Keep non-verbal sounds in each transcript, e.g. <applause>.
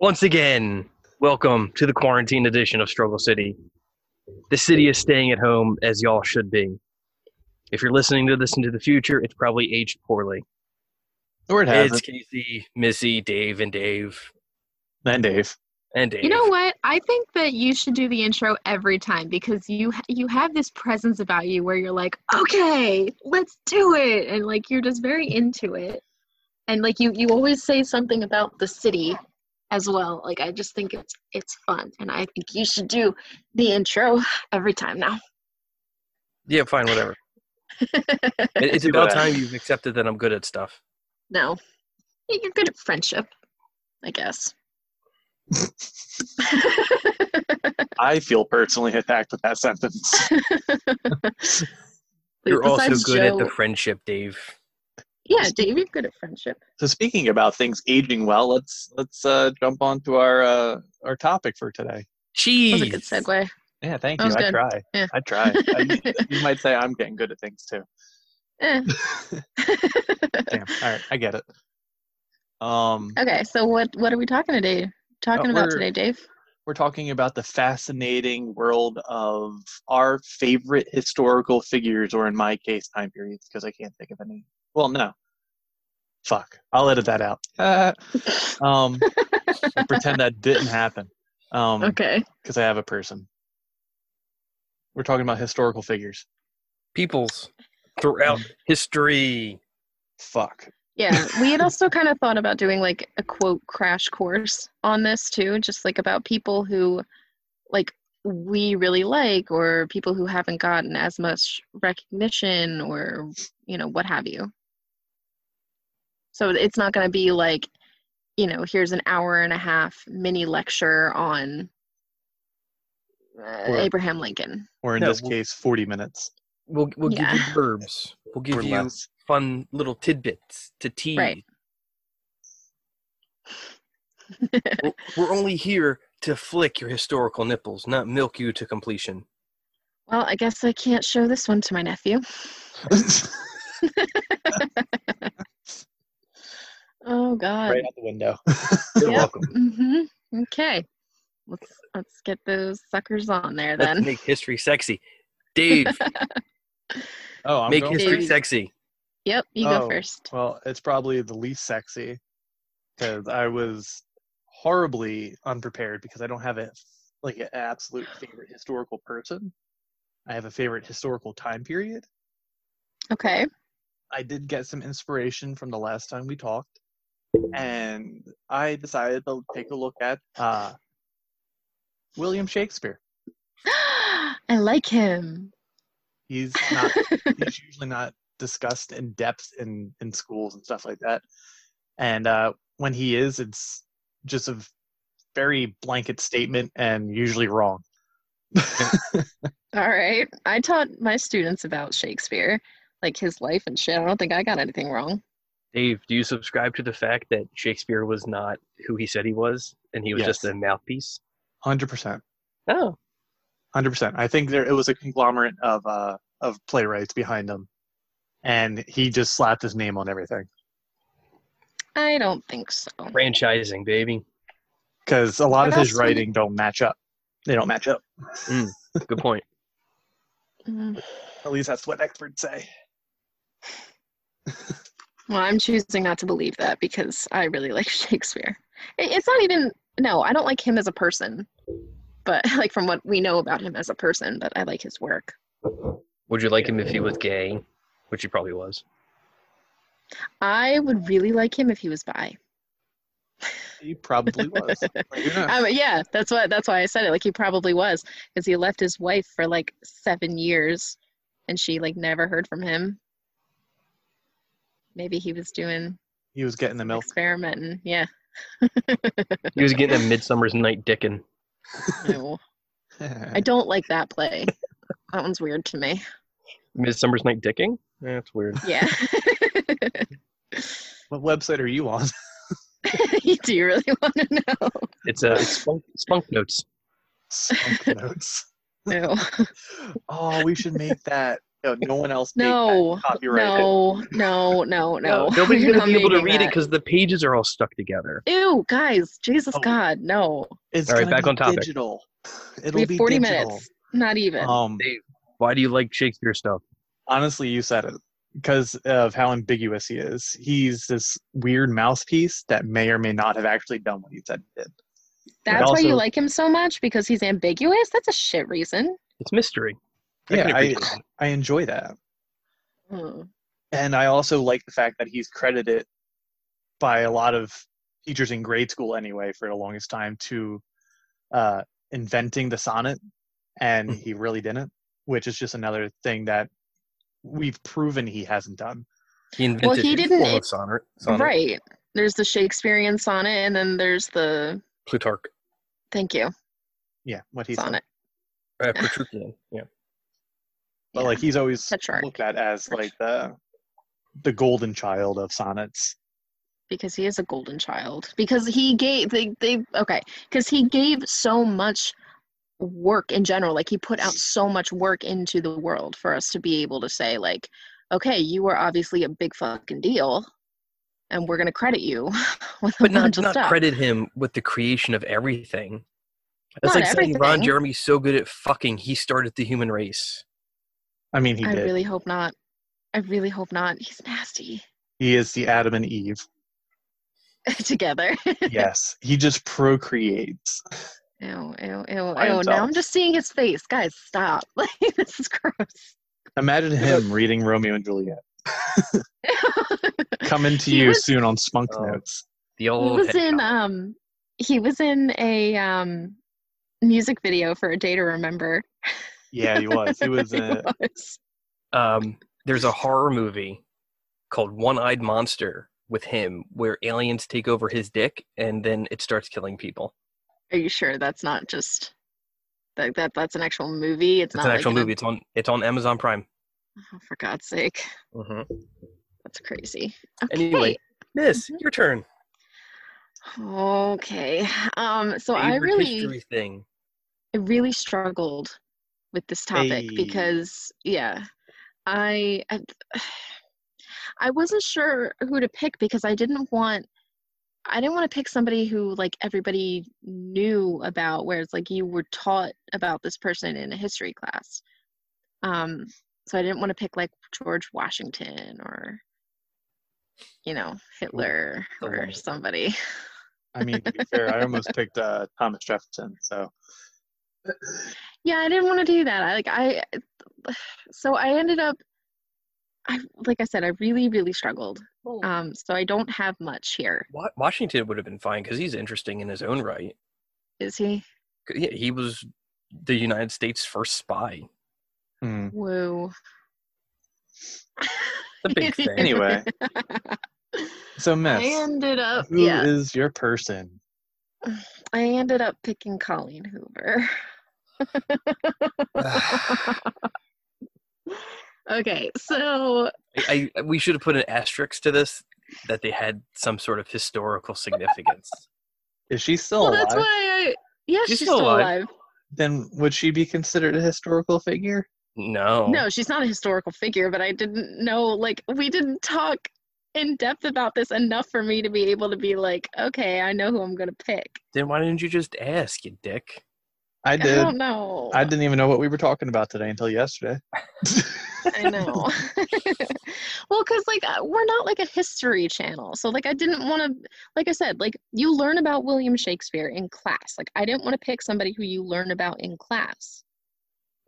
Once again, welcome to the quarantine edition of Struggle City. The city is staying at home as y'all should be. If you're listening to this into the future, it's probably aged poorly. Or it It's hasn't. Casey, Missy, Dave, and Dave. And Dave. And Dave. You know what? I think that you should do the intro every time because you you have this presence about you where you're like, okay, let's do it, and like you're just very into it, and like you you always say something about the city as well. Like I just think it's it's fun, and I think you should do the intro every time now. Yeah, fine, whatever. <laughs> It- It's about time you've accepted that I'm good at stuff. No, you're good at friendship, I guess. <laughs> I feel personally attacked with that sentence. <laughs> You're also Besides good at the friendship, Dave. Yeah, Dave, you're good at friendship. So speaking about things aging well, let's let's uh, jump on to our uh, our topic for today. That Cheese. was a good segue. Yeah, thank you. I good. try. Yeah. I try. I, <laughs> you might say I'm getting good at things too. Eh. <laughs> Damn. All right, I get it. Um, Okay, so what what are we talking today? Talking Uh, about today, Dave? we're talking about the fascinating world of our favorite historical figures, or in my case, time periods, because I can't think of any. Well, no. Fuck. I'll edit that out. Uh, um, <laughs> pretend that didn't happen. Um, Okay. because I have a person. We're talking about historical figures. Peoples throughout history. Fuck. Yeah, we had also <laughs> kind of thought about doing like a quote crash course on this too, just like about people who like we really like or people who haven't gotten as much recognition or you know what have you. So it's not going to be like you know, here's an hour and a half mini lecture on uh, Or- Abraham Lincoln. Or in No, this we'll- case, 40 minutes We'll, we'll Yeah. give you verbs. We'll give or you less. fun little tidbits to tease. Right. <laughs> We're- We're only here to flick your historical nipples, not milk you to completion. Well, I guess I can't show this one to my nephew. <laughs> <laughs> Oh God. right out the window. <laughs> You're Yep. welcome. Mm-hmm. Okay. Let's let's get those suckers on there Let's then. make history sexy. Dave, <laughs> Oh, I'm going. make going history Dave. sexy. Yep, you Oh. go first. Well, it's probably the least sexy because I was horribly unprepared because I don't have a like an absolute favorite historical person. I have a favorite historical time period. Okay. I did get some inspiration from the last time we talked, and I decided to take a look at uh, William Shakespeare. <gasps> I like him. He's not <laughs> he's usually not discussed in depth in in schools and stuff like that, and uh, when he is, it's just a very blanket statement and usually wrong. All right. I taught my students about Shakespeare, like his life and shit. I don't think I got anything wrong. Dave, do you subscribe to the fact that Shakespeare was not who he said he was and he was just a mouthpiece? Hundred percent. Oh, Hundred percent. I think there it was a conglomerate of uh of playwrights behind him, and he just slapped his name on everything. I don't think so. franchising, baby. Because a lot of his else would- writing don't match up. They don't match up. Good point. Mm. <laughs> At least that's what experts say. Well, I'm choosing not to believe that because I really <laughs> like Shakespeare. It's not even no, I don't like him as a person, but <laughs> like from what we know about him as a person, but I like his work. Would you like him if he was gay? Which he probably was. I would really like him if he was bi. He probably <laughs> was. Who knows? Um, yeah, that's why that's why I said it. Like he probably was, because he left his wife for like seven years, and she like never heard from him. Maybe he was doing he was getting the milk. experimenting. Yeah. He was getting a Midsummer's Night Dickin. No, I don't like that play. That one's weird to me. Midsummer's Night Dicking? That's weird. Yeah. <laughs> what website are you on? <laughs> <laughs> Do you really want to know? It's a it's spunk, spunk notes. Spunk notes. No. Oh, we should make that No, no one else. made that No, no, no, <laughs> no, no. nobody's gonna be able to making read it because the pages are all stuck together. Ew, guys, Jesus Oh. God, no. It's All right, back be on topic. Digital. It'll We have be 40 digital. minutes, not even. Um, Why do you like Shakespeare stuff? honestly, you said it because of how ambiguous he is. He's this weird mouthpiece that may or may not have actually done what he said he did. That's why you like him so much because he's ambiguous. That's a shit reason. It's mystery. I Yeah, can I. I enjoy that. Hmm. And I also like the fact that he's credited by a lot of teachers in grade school anyway for the longest time to uh, inventing the sonnet, and Mhm. he really didn't, which is just another thing that we've proven he hasn't done. He invented he didn't- form of sonnet, sonnet. Right. There's the Shakespearean sonnet, and then there's the Plutarch. thank you Yeah, what he's said. sonnet. Uh, Petrarchan. Yeah. But Yeah. like he's always Petrarch. looked at as like the the golden child of sonnets. because he is a golden child because he gave they, they okay because he gave so much work in general like he put out so much work into the world for us to be able to say like okay you were obviously a big fucking deal and we're going to credit you <laughs> with a But not bunch of not stuff credit him with the creation of everything. That's Not like saying Ron. Jeremy's so good at fucking he started the human race. I mean, he i did. really hope not i really hope not he's nasty he is the Adam and Eve. <laughs> together <laughs> Yes, he just procreates. ew ew ew By ew now i'm just seeing his face guys stop <laughs> like this is gross Imagine him reading Romeo and Juliet. Coming to you was- soon on Spunk Oh. Notes. The old he was head in um he was in a um music video for a day to remember Yeah, he was. He was. <laughs> He Uh, was. um, there's a horror movie called One Eyed Monster with him where aliens take over his dick and then it starts killing people. are you sure that's not just that, that that's an actual movie it's, It's not an actual like movie. It's on it's on Amazon Prime. oh, for god's sake hmm that's crazy okay. Anyway, Miss, Mhm. your turn. okay um so i really history thing. I really struggled with this topic Hey. because yeah, I, I <sighs> I wasn't sure who to pick because I didn't want I didn't want to pick somebody who like everybody knew about where it's like you were taught about this person in a history class. Um so I didn't want to pick like George Washington or you know, Hitler or somebody. I mean, to be fair, I almost <laughs> picked uh, Thomas Jefferson. So yeah i didn't want to do that i like i so i ended up i like i said i really really struggled um so i don't have much here Washington would have been fine because he's interesting in his own right. is he Yeah, he was the United States' first spy. hmm. whoa The big <laughs> thing. Anyway. <laughs> so Miss, i ended up who is yeah your person? i ended up picking colleen hoover <laughs> okay so I, I we should have put an asterisk to this that they had some sort of historical significance. Is she still well alive? that's why i yeah She's she's, still still alive. alive Then would she be considered a historical figure? No. No, she's not a historical figure, but I didn't know, like, we didn't talk in depth about this enough for me to be able to be like, okay, I know who I'm going to pick. Then why didn't you just ask, you dick? I I did. don't know. I didn't even know what we were talking about today until yesterday. I know. <laughs> <laughs> well, because, like, uh, we're not like a history channel. So, like, I didn't want to, like I said, like, you learn about William Shakespeare in class. Like, I didn't want to pick somebody who you learn about in class.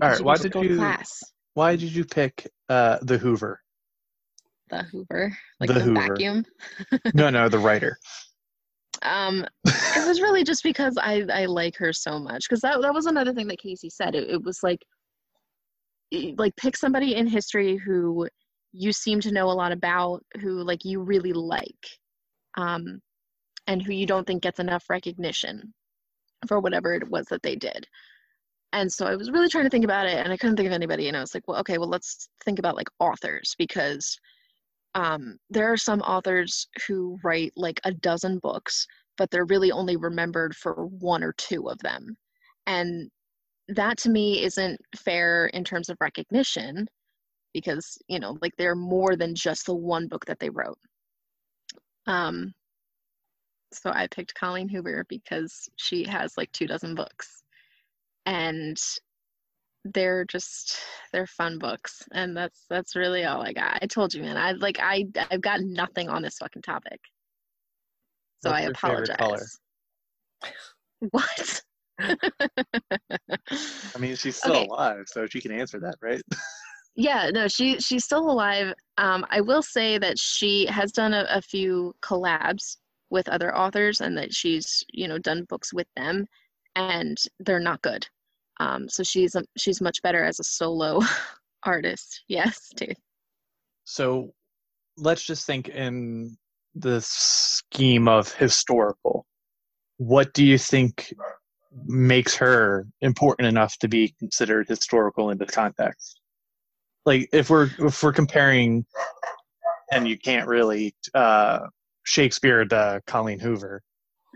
All right, why did you class? why did you pick uh, the Hoover? The Hoover, like The the, Hoover. vacuum. No, no, <laughs> the writer. Um, it was really just because I I like her so much because that that was another thing that Casey said. It, it was like like pick somebody in history who you seem to know a lot about, who like you really like, um, and who you don't think gets enough recognition for whatever it was that they did. And so I was really trying to think about it, and I couldn't think of anybody. And I was like, well, okay, well, let's think about like authors because um, there are some authors who write like a dozen books, but they're really only remembered for one or two of them. And that to me isn't fair in terms of recognition because you know like they're more than just the one book that they wrote um so i picked colleen hoover because she has like two dozen books and they're just they're fun books and that's that's really all i got i told you man i like i i've got nothing on this fucking topic so What's i apologize <laughs> what I mean, she's still Okay. alive, so she can answer that, right? <laughs> Yeah, no, she she's still alive. Um, I will say that she has done a, a few collabs with other authors, and that she's you know done books with them, and they're not good. Um, so she's a, she's much better as a solo <laughs> artist. Yes, Dave. So let's just think in the scheme of historical. What do you think makes her important enough to be considered historical in this context? Like if we're if we're comparing and you can't really uh Shakespeare to Colleen Hoover,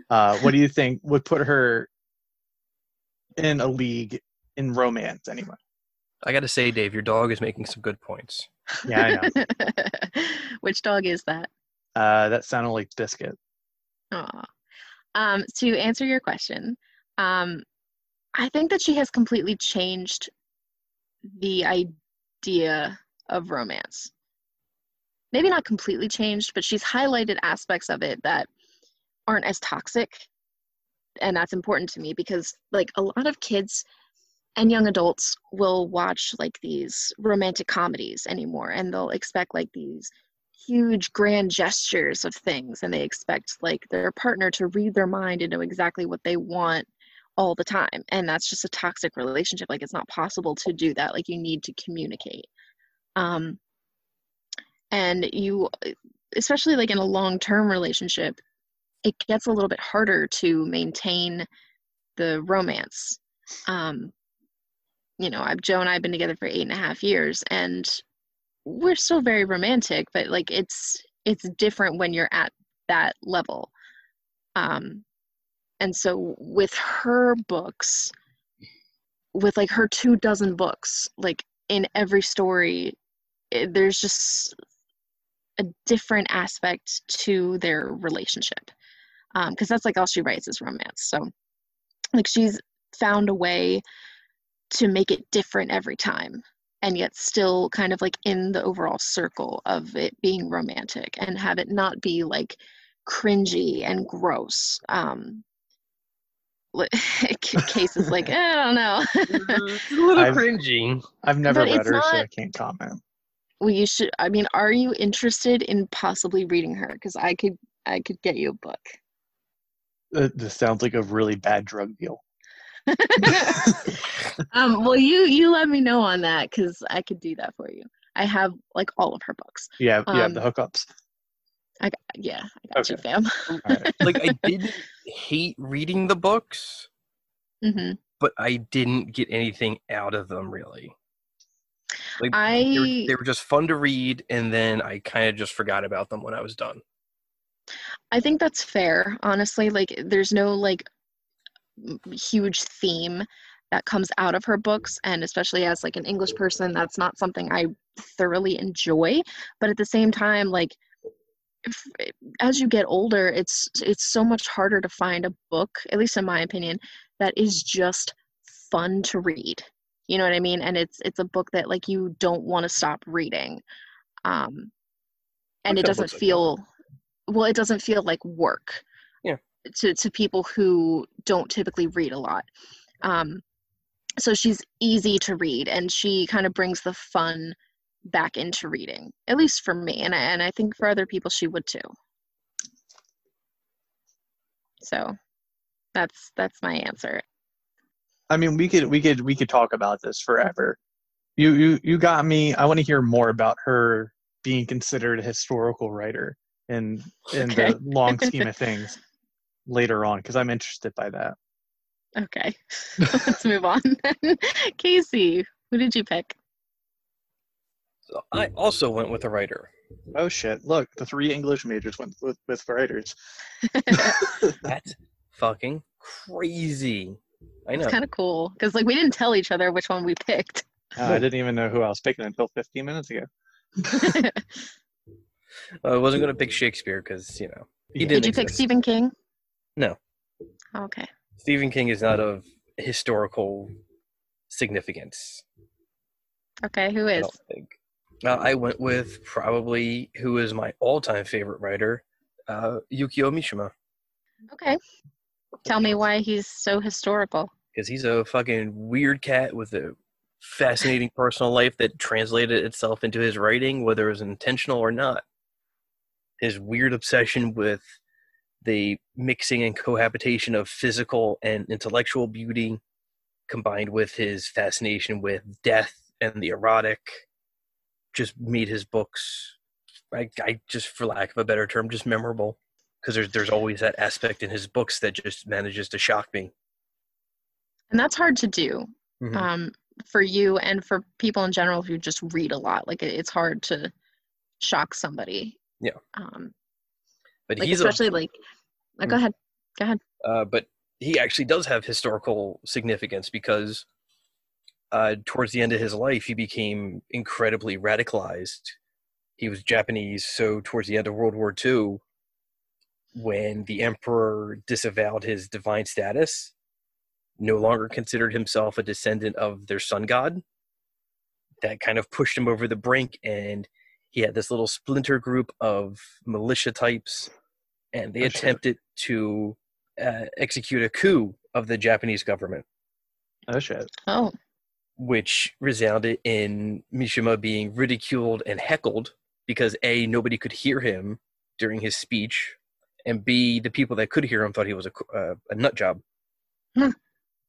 uh what do you think would put her in a league in romance anyway? I got to say, Dave, your dog is making some good points. Yeah, I know. <laughs> Which dog is that? Uh that sounded like biscuit. Aw. Um, to answer your question, um, I think that she has completely changed the idea of romance. Maybe not completely changed, but she's highlighted aspects of it that aren't as toxic. And that's important to me because, like, a lot of kids and young adults will watch like these romantic comedies anymore and they'll expect like these huge grand gestures of things and they expect like their partner to read their mind and know exactly what they want all the time and that's just a toxic relationship like it's not possible to do that like you need to communicate. Um and you especially like in a long-term relationship it gets a little bit harder to maintain the romance. Um you know i've joe and i've been together for eight and a half years and we're still very romantic but like it's it's different when you're at that level. Um and so with her books with like her two dozen books like in every story it, there's just a different aspect to their relationship because that's like all she writes is romance. So like she's found a way to make it different every time and yet still kind of like in the overall circle of it being romantic and have it not be like cringy and gross um li- <laughs> cases like <laughs> eh, i don't know. <laughs> It's a little I've- cringy. I've never But read it's her, so I can't comment. well you should i mean are you interested in possibly reading her? Because i could i could get you a book Uh, This sounds like a really bad drug deal. <laughs> um well you you let me know on that because i could do that for you i have like all of her books Yeah, have, you have the Um, hookups. i got yeah i got you fam Alright. <laughs> Like I didn't hate reading the books, hmm but I didn't get anything out of them really. Like they, were, i they were just fun to read, and then I kind of just forgot about them when I was done. I think that's fair, honestly. Like, there's no like huge theme that comes out of her books, and especially as like an English person, that's not something I thoroughly enjoy. But at the same time, like, if, as you get older, it's it's so much harder to find a book, at least in my opinion, that is just fun to read. You know what I mean? And it's it's a book that like you don't want to stop reading, um, and it doesn't books like feel well. It doesn't feel like work. Yeah. To to people who don't typically read a lot, um, so she's easy to read, and she kind of brings the fun back into reading. At least for me, and I, and I think for other people she would too. So, that's that's my answer. I mean, we could we could we could talk about this forever. You you you got me. I want to hear more about her being considered a historical writer in in Okay. the long <laughs> scheme of things later on because I'm interested by that. Okay, <laughs> let's move on. <laughs> Casey, who did you pick? So I also went with a writer. Oh shit! Look, the three English majors went with with writers. That's fucking crazy. I know. It's kind of cool because like we didn't tell each other which one we picked. Uh, I didn't even know who I was picking until 15 minutes ago. I wasn't going to pick Shakespeare because you know he Yeah. didn't Did you pick. Stephen King? No. Okay. Stephen King is not of historical significance. Okay. who is? I don't think. Uh, I went with probably who is my all-time favorite writer, uh, Yukio Mishima, Okay. Tell me why he's so historical. because he's a fucking weird cat with a fascinating personal life that translated itself into his writing, whether it was intentional or not. His weird obsession with the mixing and cohabitation of physical and intellectual beauty, combined with his fascination with death and the erotic, just made his books, I, I just, for lack of a better term, just memorable. Because there's there's always that aspect in his books that just manages to shock me. And that's hard to do Mhm. um, for you and for people in general who just read a lot. Like it, it's hard to shock somebody. Yeah. Um, but like he's a, especially like, uh, go Mm. ahead. Go ahead. uh, but he actually does have historical significance because uh, towards the end of his life, he became incredibly radicalized. He was Japanese, so towards the end of World War II, when the emperor disavowed his divine status, no longer considered himself a descendant of their sun god, that kind of pushed him over the brink, and he had this little splinter group of militia types, and they Oh, shit. attempted to uh, execute a coup of the Japanese government, Oh shit. Oh, which resounded in Mishima being ridiculed and heckled because A, nobody could hear him during his speech, and B, the people that could hear him thought he was a, c- uh, a nut job. Hmm.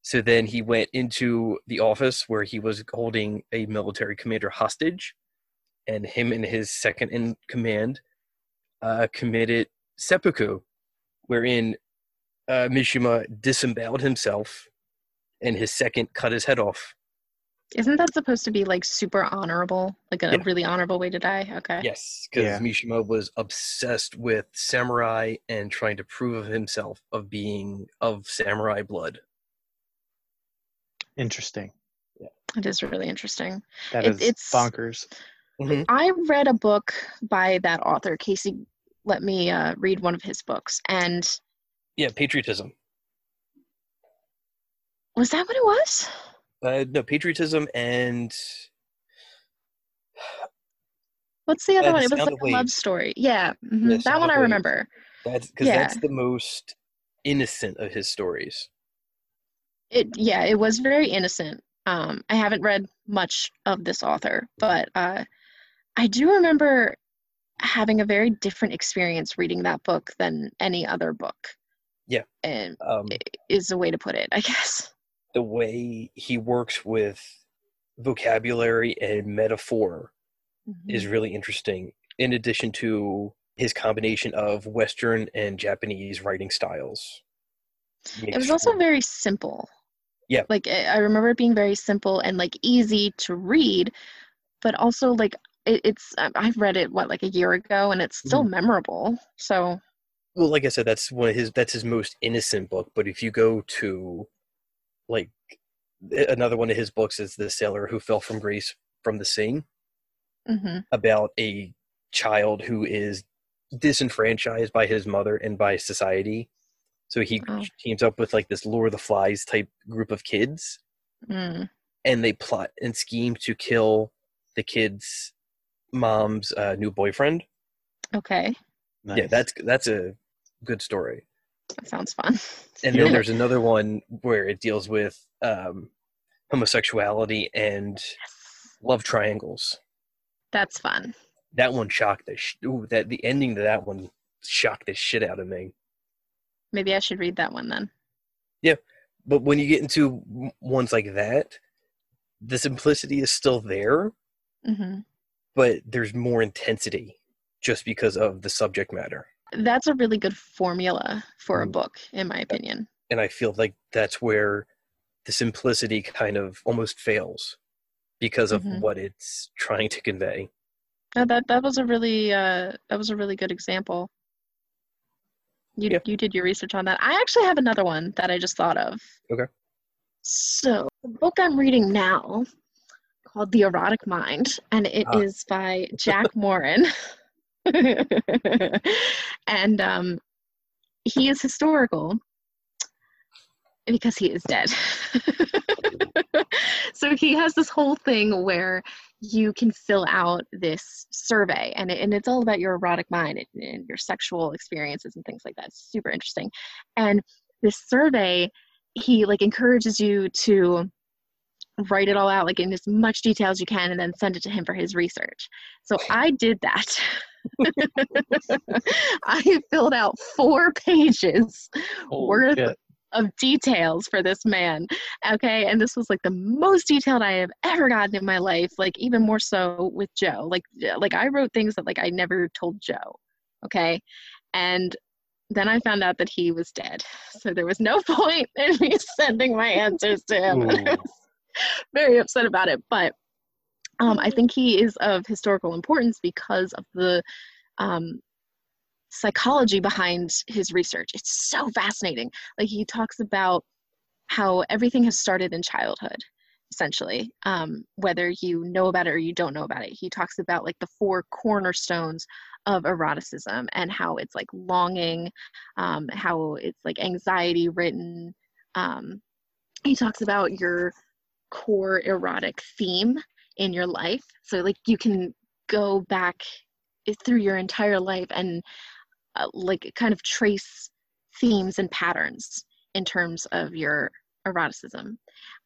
So then he went into the office where he was holding a military commander hostage, and him and his second in command uh, committed seppuku, wherein uh, Mishima disemboweled himself, and his second cut his head off. isn't that supposed to be like super honorable? Like a Yeah. really honorable way to die? Okay. Yes, because Yeah. Mishima was obsessed with samurai and trying to prove of himself of being of samurai blood. Interesting. Yeah. It is really interesting. That It- is it's- bonkers. I read a book by that author. Casey let me uh, read one of his books. And Yeah, patriotism. was that what it was? Uh, no, patriotism and What's the other Uh, one? It was like a love story. Yeah. mhm, That Sound one I remember. that's because Yeah. that's the most innocent of his stories. It yeah, it was very innocent. Um, I haven't read much of this author, but uh, I do remember having a very different experience reading that book than any other book. Yeah. And Um, is a way to put it, I <laughs> guess. the way he works with vocabulary and metaphor Mhm. is really interesting. In addition to his combination of Western and Japanese writing styles. It was also very simple. Yeah. Like I I remember it being very simple and like easy to read, but also like it, it's I- I've read it what like a year ago and it's still memorable. So well like i said that's one of his that's his most innocent book but if you go to like another one of his books is the sailor who fell from grace from the sea mhm. about a child who is disenfranchised by his mother and by society so he Oh. teams up with like this Lord of the Flies type group of kids Mm. and they plot and scheme to kill the kid's mom's uh, new boyfriend okay. yeah that's that's a good story That sounds fun. and then <laughs> there's another one where it deals with um, homosexuality and love triangles. That's fun. That one shocked the sh- ooh, that the ending to that one shocked the shit out of me. Maybe I should read that one then. Yeah, but when you get into ones like that, the simplicity is still there, hmm but there's more intensity just because of the subject matter. That's a really good formula for a Mm. book, in my opinion. And I feel like that's where the simplicity kind of almost fails because of Mhm. what it's trying to convey. No, that that was a really uh, that was a really good example. You Yeah. you did your research on that. I actually have another one that I just thought of. Okay. So the book I'm reading now called The Erotic Mind, and it Ah. is by Jack <laughs> Morin. and um, he is historical because he is dead. <laughs> so he has this whole thing where you can fill out this survey, and, it, and it's all about your erotic mind and, and your sexual experiences and things like that. It's super interesting. And this survey, he like encourages you to write it all out like in as much detail as you can and then send it to him for his research. So <laughs> i did that. <laughs> I filled out four pages worth of details for this man okay? And this was like the most detailed i have ever gotten in my life like even more so with joe. Like like i wrote things that like i never told joe okay? And then i found out that he was dead. So there was no <laughs> point in me sending my answers to him. Was <laughs> very upset about it but um, i think he is of historical importance because of the um, psychology behind his research. It's so fascinating. Like he talks about how everything has started in childhood essentially um, whether you know about it or you don't know about it. He talks about like the four cornerstones of eroticism and how it's like longing um, how it's like anxiety written um, he talks about your core erotic theme in your life. So like you can go back through your entire life and uh, like kind of trace themes and patterns in terms of your eroticism.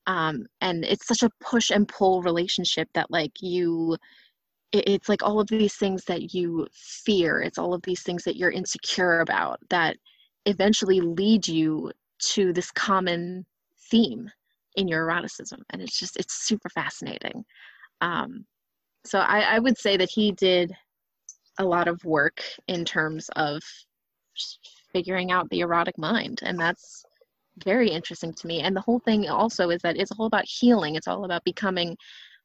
Um, and it's such a push and pull relationship that like you it's like all of these things that you fear. It's all of these things that you're insecure about that eventually lead you to this common theme in your eroticism and it's just it's super fascinating. Um, so I, I would say that he did a lot of work in terms of figuring out the erotic mind and that's very interesting to me. And the whole thing also is that it's all about healing. It's all about becoming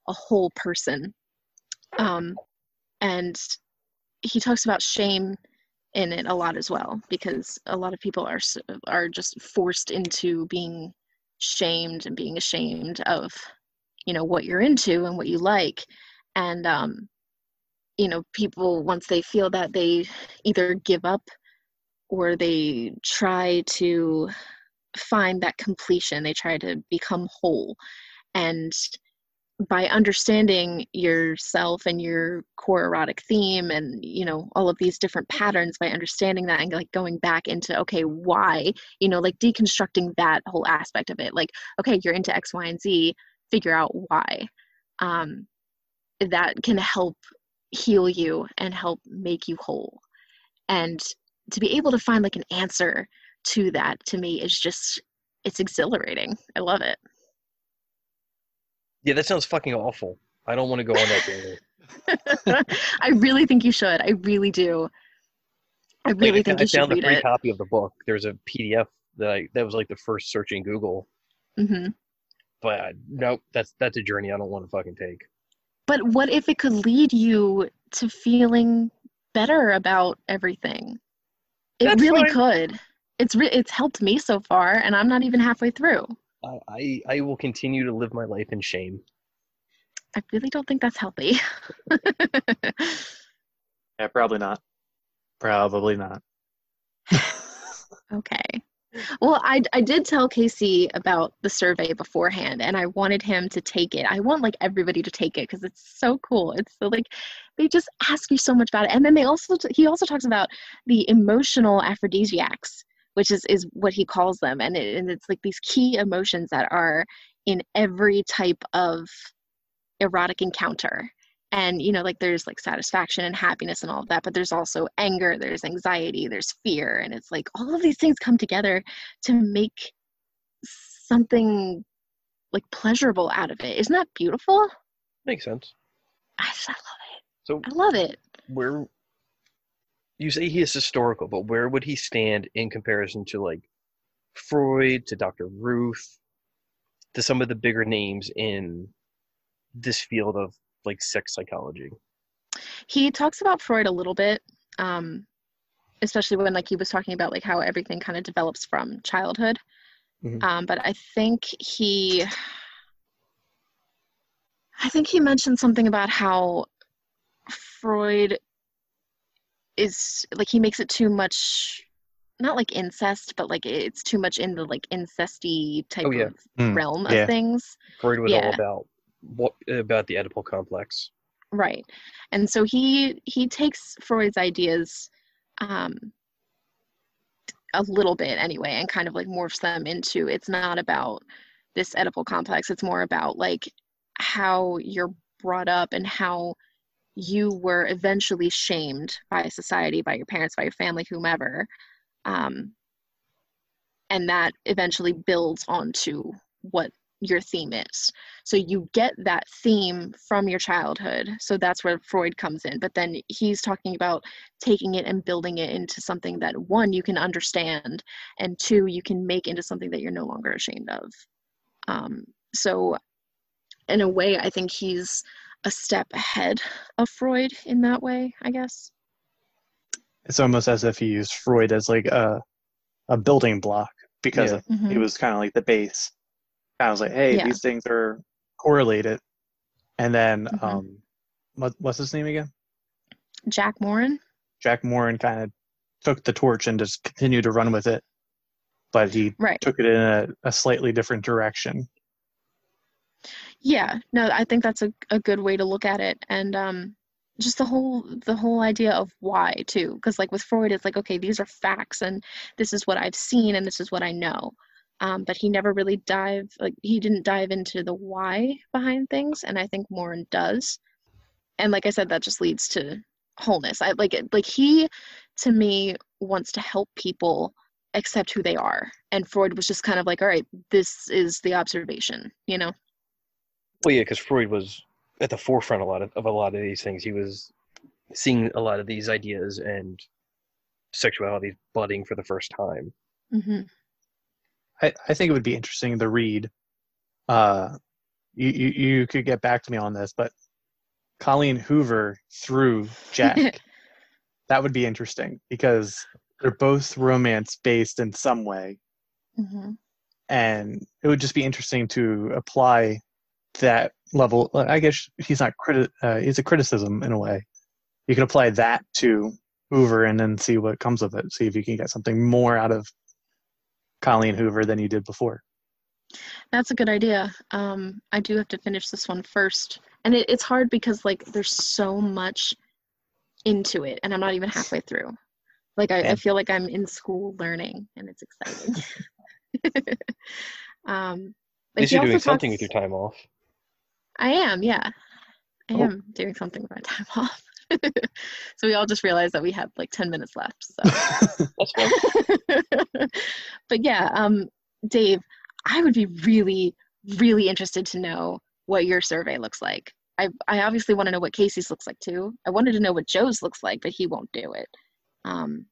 a whole person. Um, and he talks about shame in it a lot as well because a lot of people are are just forced into being shamed and being ashamed of you know what you're into and what you like. And um you know people once they feel that they either give up or they try to find that completion. They try to become whole. And by understanding yourself and your core erotic theme and you know all of these different patterns by understanding that and like going back into okay why you know like deconstructing that whole aspect of it like okay you're into x y and z figure out why. Um that can help heal you and help make you whole. And to be able to find like an answer to that to me is just it's exhilarating. I love it Yeah, that sounds fucking awful. I don't want to go on that journey. <laughs> <laughs> I really think you should. I really do. I really I, think I you should found the read free it. copy of the book. There's a PDF that I, that was like the first search in Google. hmm But uh, no, that's that's a journey I don't want to fucking take. But what if it could lead you to feeling better about everything? It That's really fine. could. It's re- it's helped me so far, and I'm not even halfway through. I, I I will continue to live my life in shame. I really don't think that's healthy. <laughs> Yeah, probably not. Probably not. Okay. Well, I, I did tell Casey about the survey beforehand, and I wanted him to take it. I want like everybody to take it because it's so cool. It's so like they just ask you so much about it, and then they also he also talks about the emotional aphrodisiacs, which is is what he calls them, and it, and it's like these key emotions that are in every type of erotic encounter. And you know like there's like satisfaction and happiness and all of that but there's also anger there's anxiety there's fear and it's like all of these things come together to make something like pleasurable out of it. Isn't that beautiful? Makes sense. i just I love it. So i love it. where you say he is historical, but where would he stand in comparison to like Freud, to Dr. Ruth, to some of the bigger names in this field of like sex psychology? he talks about freud a little bit um especially when like he was talking about like how everything kind of develops from childhood Mhm. um but i think he I think he mentioned something about how Freud is like he makes it too much not like incest, but like it's too much in the like incesty type Oh, yeah. of Hmm, realm of things. Freud was all about what about the Oedipal complex. Right. And so he he takes Freud's ideas um a little bit anyway and kind of like morphs them into it's not about this Oedipal complex. It's more about like how you're brought up and how you were eventually shamed by society, by your parents, by your family, whomever. Um, and that eventually builds onto what your theme is. So you get that theme from your childhood. So that's where Freud comes in. But then he's talking about taking it and building it into something that one, you can understand, and two, you can make into something that you're no longer ashamed of. Um, so, in a way, I think he's a step ahead of Freud in that way, I guess. It's almost as if he used Freud as like a a building block because Yeah. of- he Mhm. was kind of like the base. I was like, hey, Yeah. these things are correlated. And then, Mhm. um, what, what's his name again? Jack Morin. Jack Morin kind of took the torch and just continued to run with it, but he Right. took it in a, a slightly different direction. Yeah, no, I think that's a, a good way to look at it. And um just the whole the whole idea of why too. Because like with Freud it's like, okay, these are facts and this is what I've seen and this is what I know. Um, but he never really dive like he didn't dive into the why behind things, and I think Morin does. And like I said, that just leads to wholeness. I like it like he to me wants to help people accept who they are. And Freud was just kind of like, all right, this is the observation, you know? Well, yeah, because Freud was at the forefront a lot of, of a lot of these things. He was seeing a lot of these ideas and sexuality budding for the first time. hmm I, I think it would be interesting to read. Uh, you, you, you could get back to me on this, but Colleen Hoover through Jack. <laughs> that would be interesting because they're both romance based in some way. hmm and it would just be interesting to apply that level i guess he's not criti- uh, he's a criticism in a way you can apply that to hoover and then see what comes of it see if you can get something more out of colleen hoover than you did before That's a good idea. Um, I do have to finish this one first, and it, it's hard because like there's so much into it, and I'm not even halfway through. Like I, I feel like I'm in school learning, and it's exciting. <laughs> um, At least you're doing also something with your time off. I am, yeah. I Oh. am doing something with my time <laughs> off. <laughs> so we all just realized that we have like 10 minutes left. So <laughs> but yeah, um, Dave, I would be really, really interested to know what your survey looks like. I, I obviously want to know what Casey's looks like too. I wanted to know what Joe's looks like, but he won't do it. Um,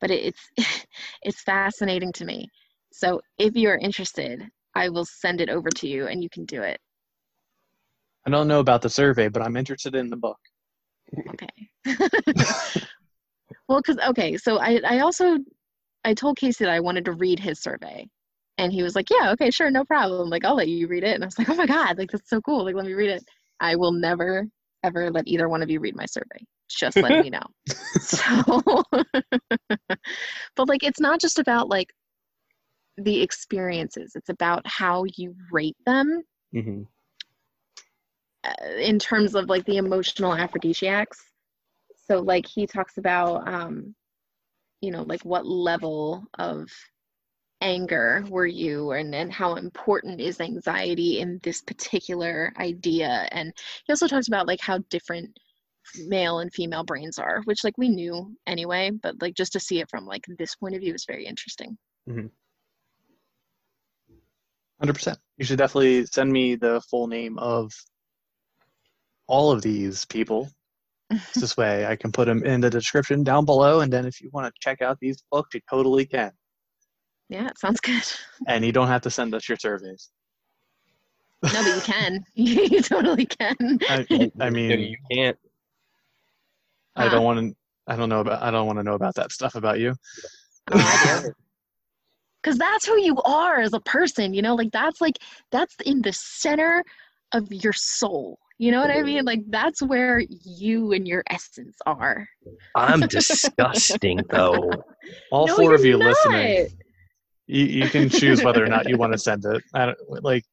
but it, it's it's fascinating to me. So if you're interested, I will send it over to you, and you can do it. I don't know about the survey but i'm interested in the book Okay. <laughs> well, because okay, so I I also I told Casey that I wanted to read his survey, and he was like, "Yeah, okay, sure, no problem. Like, I'll let you read it." And I was like, "Oh my god, like that's so cool. Like, let me read it." I will never ever let either one of you read my survey. Just let me <laughs> know. So, <laughs> but like, it's not just about like the experiences. It's about how you rate them hmm uh, in terms of like the emotional aphrodisiacs. So like he talks about um you know like what level of anger were you and and how important is anxiety in this particular idea and he also talks about like how different male and female brains are which like we knew anyway but like just to see it from like this point of view is very interesting mm-hmm. 100% you should definitely send me the full name of all of these people. <laughs> This way. I can put them in the description down below and then if you want to check out these books you totally can. Yeah it sounds good. <laughs> And you don't have to send us your surveys. No but you can. <laughs> You totally can. I, I No, mean you can't. i don't ah. want to i don't know about i don't want to know about that stuff about you. Oh, I do. because that's who you are as a person you know? Like that's like that's in the center of your soul. You know what I mean? Mm-hmm. Like that's where you and your essence are. I'm <laughs> disgusting though. All No, four of you not. listening, you, you can choose whether or not you want to send it. I don't, like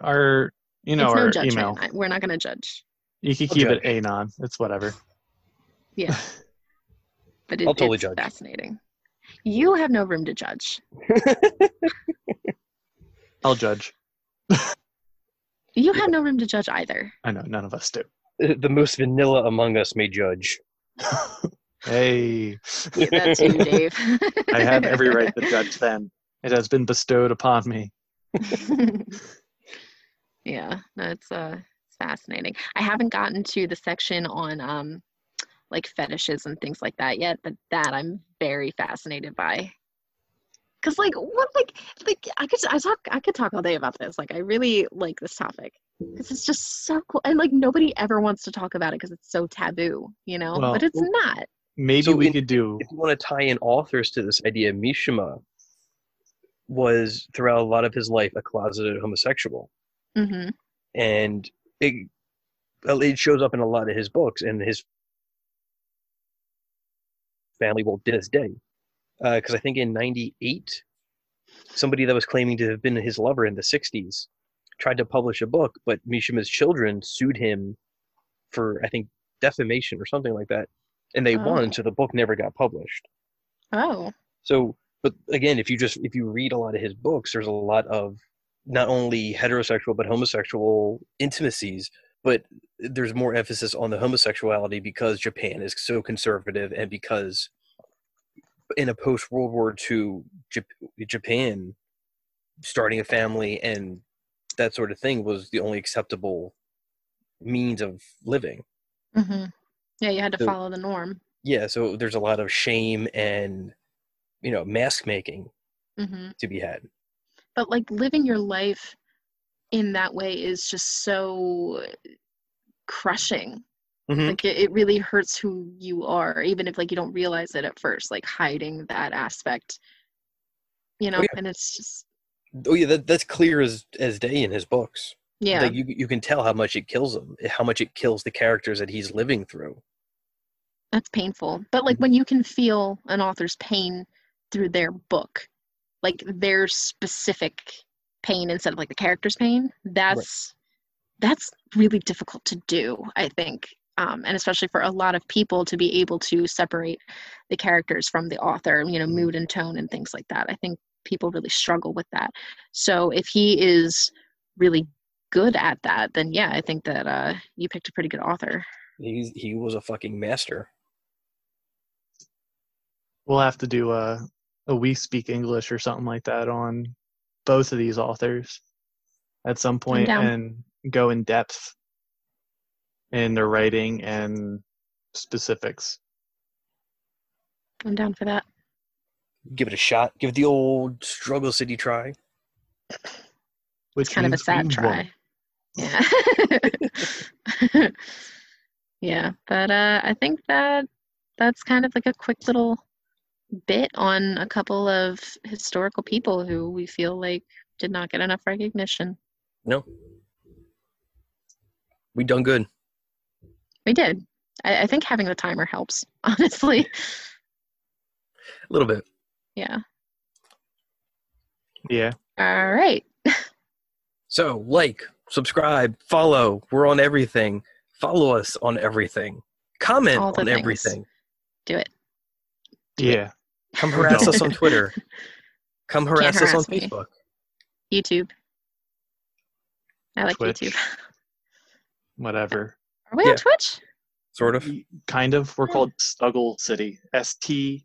our, you know, it's no our judgment. email. We're not going to judge. You can I'll keep it anon. It's whatever. Yeah. <laughs> But it, I'll totally it's judge. fascinating. You have no room to judge. <laughs> I'll judge. You have no room to judge either. I know none of us do. the most vanilla among us may judge. <laughs> Hey, Yeah, that's you, Dave. I have <laughs> every right to judge. Then it has been bestowed upon me. <laughs> yeah, that's uh it's fascinating. I haven't gotten to the section on um like fetishes and things like that yet, but that I'm very fascinated by. Cause like what like like I could I talk I could talk all day about this. Like I really like this topic because it's just so cool and like nobody ever wants to talk about it because it's so taboo, you know. Well- but it's not. Maybe So we in- could do. If you want to tie in authors to this idea, Mishima was throughout a lot of his life a closeted homosexual, hmm and it it shows up in a lot of his books and his family will to this day. Uh, because I think in '98, somebody that was claiming to have been his lover in the '60s tried to publish a book, but Mishima's children sued him for I think defamation or something like that, and they Oh. won, so the book never got published. Oh. So, but again, if you just if you read a lot of his books, there's a lot of not only heterosexual but homosexual intimacies, but there's more emphasis on the homosexuality because Japan is so conservative and because in a post World War II Japan starting a family and that sort of thing was the only acceptable means of living. hmm Yeah, you had to So- follow the norm. Yeah, so there's a lot of shame and you know mask making hmm to be had. but like living your life in that way is just so crushing Mhm. like it, it really hurts who you are even if like you don't realize it at first like hiding that aspect you know yeah. and it's just Oh yeah, that, that's clear as as day in his books. yeah Like you you can tell how much it kills him, how much it kills the characters that he's living through. that's painful but Mm-hmm. like when you can feel an author's pain through their book like their specific pain instead of like the character's pain that's that's really difficult to do i think um, and especially for a lot of people to be able to separate the characters from the author you know mood and tone and things like that. I think people really struggle with that. So if he is really good at that then yeah i think that uh, you picked a pretty good author. He's he was a fucking master. We'll have to do a a we speak English or something like that on both of these authors at some and go in depth in their writing and specifics. i'm down for that Give it a shot. Give it the old struggle city try. <coughs> Which it's kind of a sad we try yeah <laughs> yeah but uh i think that that's kind of like a quick little bit on a couple of historical people who we feel like did not get enough recognition No. We done good. We did i, I think having the timer helps <laughs> honestly A little bit. yeah Yeah. all right So like, subscribe, follow. We're on everything. Follow us on everything. Comment on things. everything. do it Yeah. Come harass us on <laughs> Twitter. Come harass us on me. Facebook. youtube i like Twitch. youtube <laughs> Whatever. Are we Yeah. on twitch Sort of. Kind of. We're called Stuggle City. S T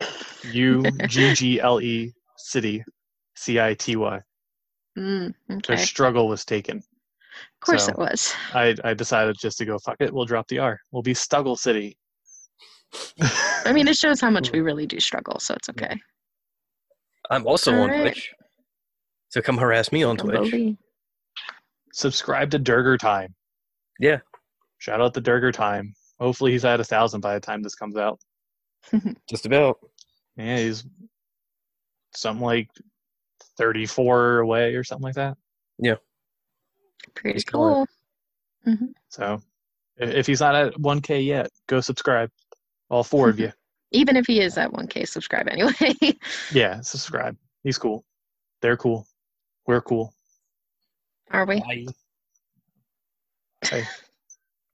U G G L E City. C I T Y. mm, okay of struggle was taken. Of course so- it was I, I decided just to go fuck it. We'll drop the R. We'll be Stuggle City. I mean, it shows how much we <laughs> really do struggle, so it's okay. I'm also on Alright. Twitch. So come harass me on Come Twitch. bully. Subscribe to Durger Time. Yeah. Shout out to Durger Time. Hopefully he's at a thousand by the time this comes out. <laughs> Just about. Yeah, he's something like 34 away or something like that. Yeah. Pretty He's killing it. cool. Mhm. So i- if he's not at 1K yet, go subscribe. All four of <laughs> you. Even if he is at 1K, subscribe anyway. <laughs> Yeah, subscribe. He's cool. They're cool. We're cool. Are we? Bye. Bye.